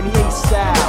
98 sad.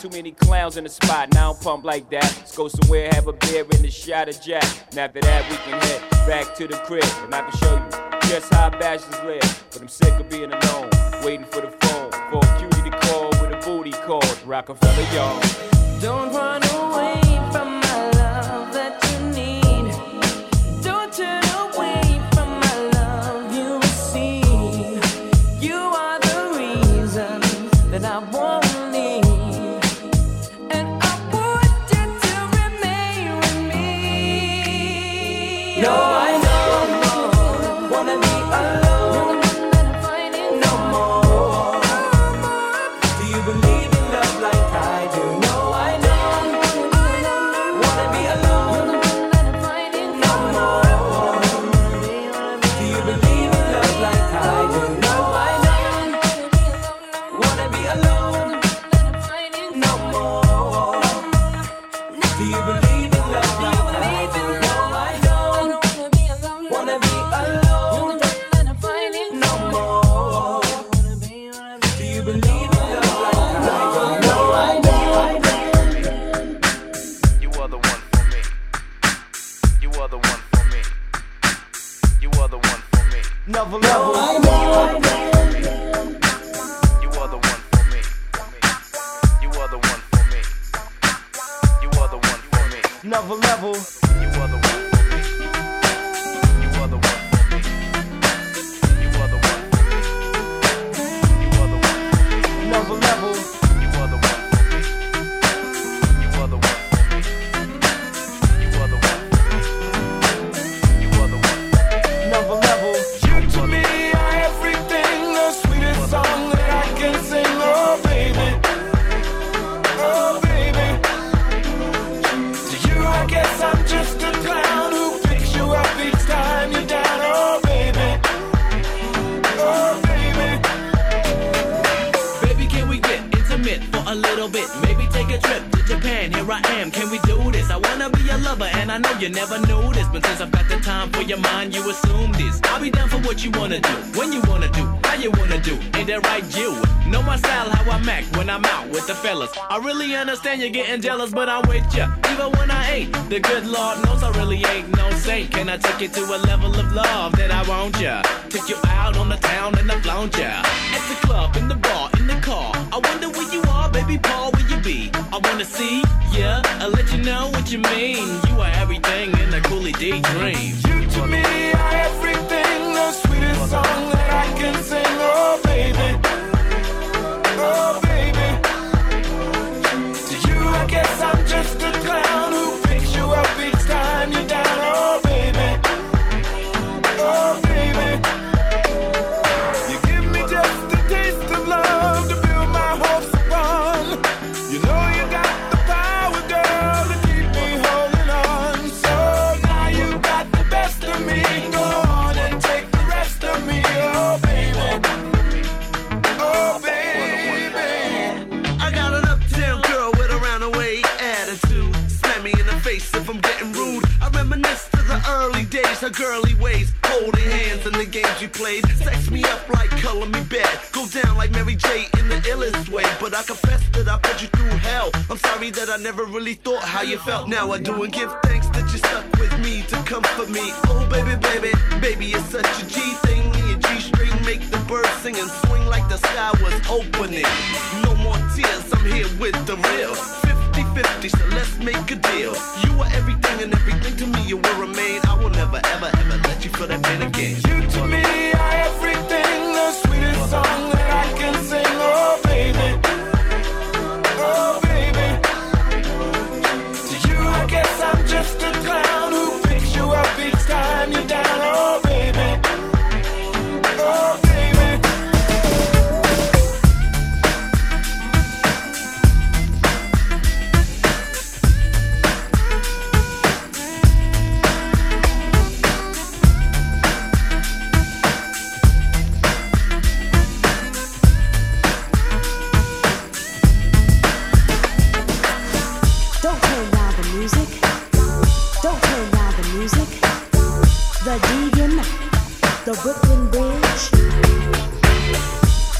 Too many clowns in the spot, now I'm pumped like that. Let's go somewhere, have a beer, and a shot of Jack. And after that, we can head back to the crib, and I can show you just how bachelors live. But I'm sick of being alone, waiting for the phone, for a cutie to call with a booty call. Rockefeller, y'all. Don't run away. levo, levo. little bit. Maybe take a trip to Japan. Here I am. Can we do this? I wanna be your lover, and I know you never knew this. But since I've got the time for your mind, you assume this. I'll be down for what you wanna do, when you wanna do, how you wanna do. Ain't that right, you? Know my style, how I act when I'm out with the fellas. I really understand you're getting jealous, but I'm with ya, even when I ain't. The good Lord knows I really ain't no saint. Can I take you to a level of love that I want ya? Take you out on the town and I've ya. At the club, in the bar, in the car. I wonder where you baby Paul, where you be? I wanna see ya, I'll let you know what you mean. You are everything in a Cooley D dream. You to me are everything, the sweetest song that I can sing. Oh, baby. With the real. 50 50, so let's make a deal. You are everything and everything to me, you will remain. I will never, ever, ever let you feel that pain again. You to me the Brooklyn Bridge.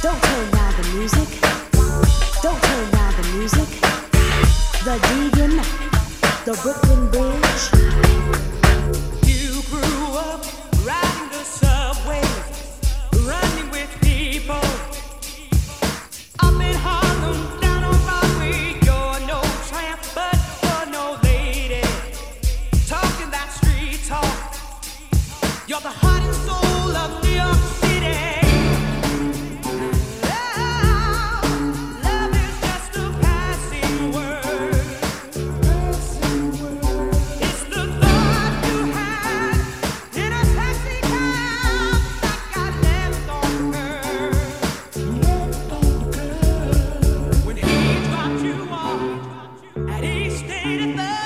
Don't turn down the music. Don't turn down the music. The Deegan, the Brooklyn Bridge. East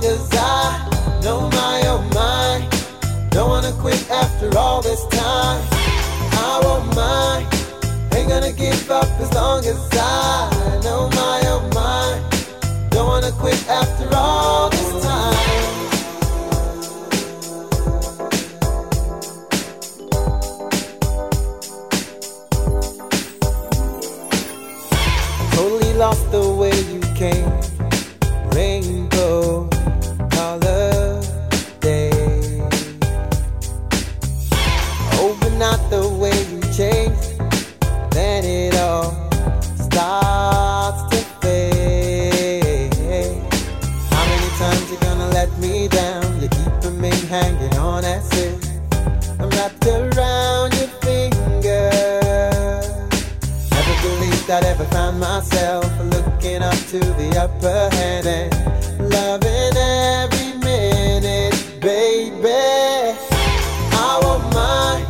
long as I know my oh my. Don't wanna quit after all this time. I won't mind, ain't gonna give up as long as I know my oh my. Don't wanna quit after all this time. Totally lost the way you came. Wrapped around your finger. Never believed I'd ever find myself looking up to the upper hand and loving every minute, baby. I won't mind,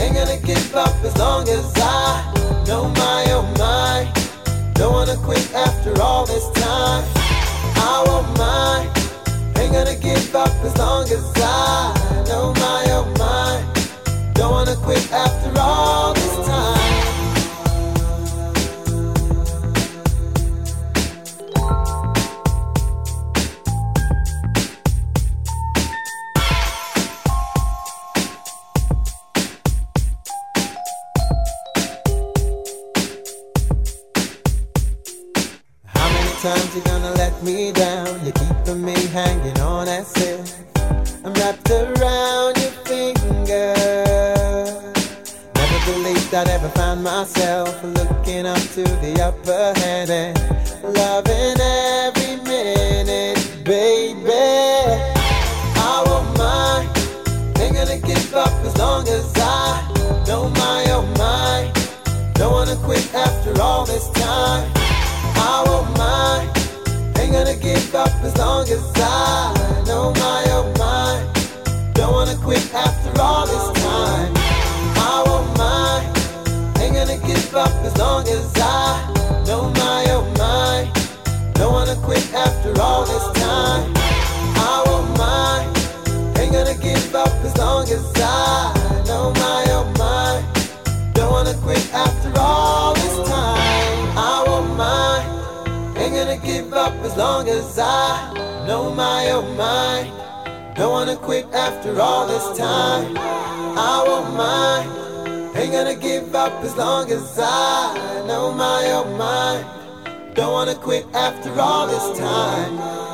ain't gonna give up as long as I know my oh my. Don't wanna quit after all this time. I won't mind, ain't gonna give up as long as I Me hanging on that silk. I'm wrapped around your finger. Never believed I'd ever find myself looking up to the upper hand and loving every minute, baby. I won't mind, ain't gonna give up as long as gonna up as long as I know my oh my. Don't wanna quit after all this time. I won't mind. Ain't gonna give up as long as I know my oh my. Don't wanna quit after all this time. I won't mind. Ain't gonna give up as long as I up as long as I know my oh own mind. Don't wanna quit after all this time. I oh won't mind. Ain't gonna give up as long as I know my oh own mind. Don't wanna quit after all this time.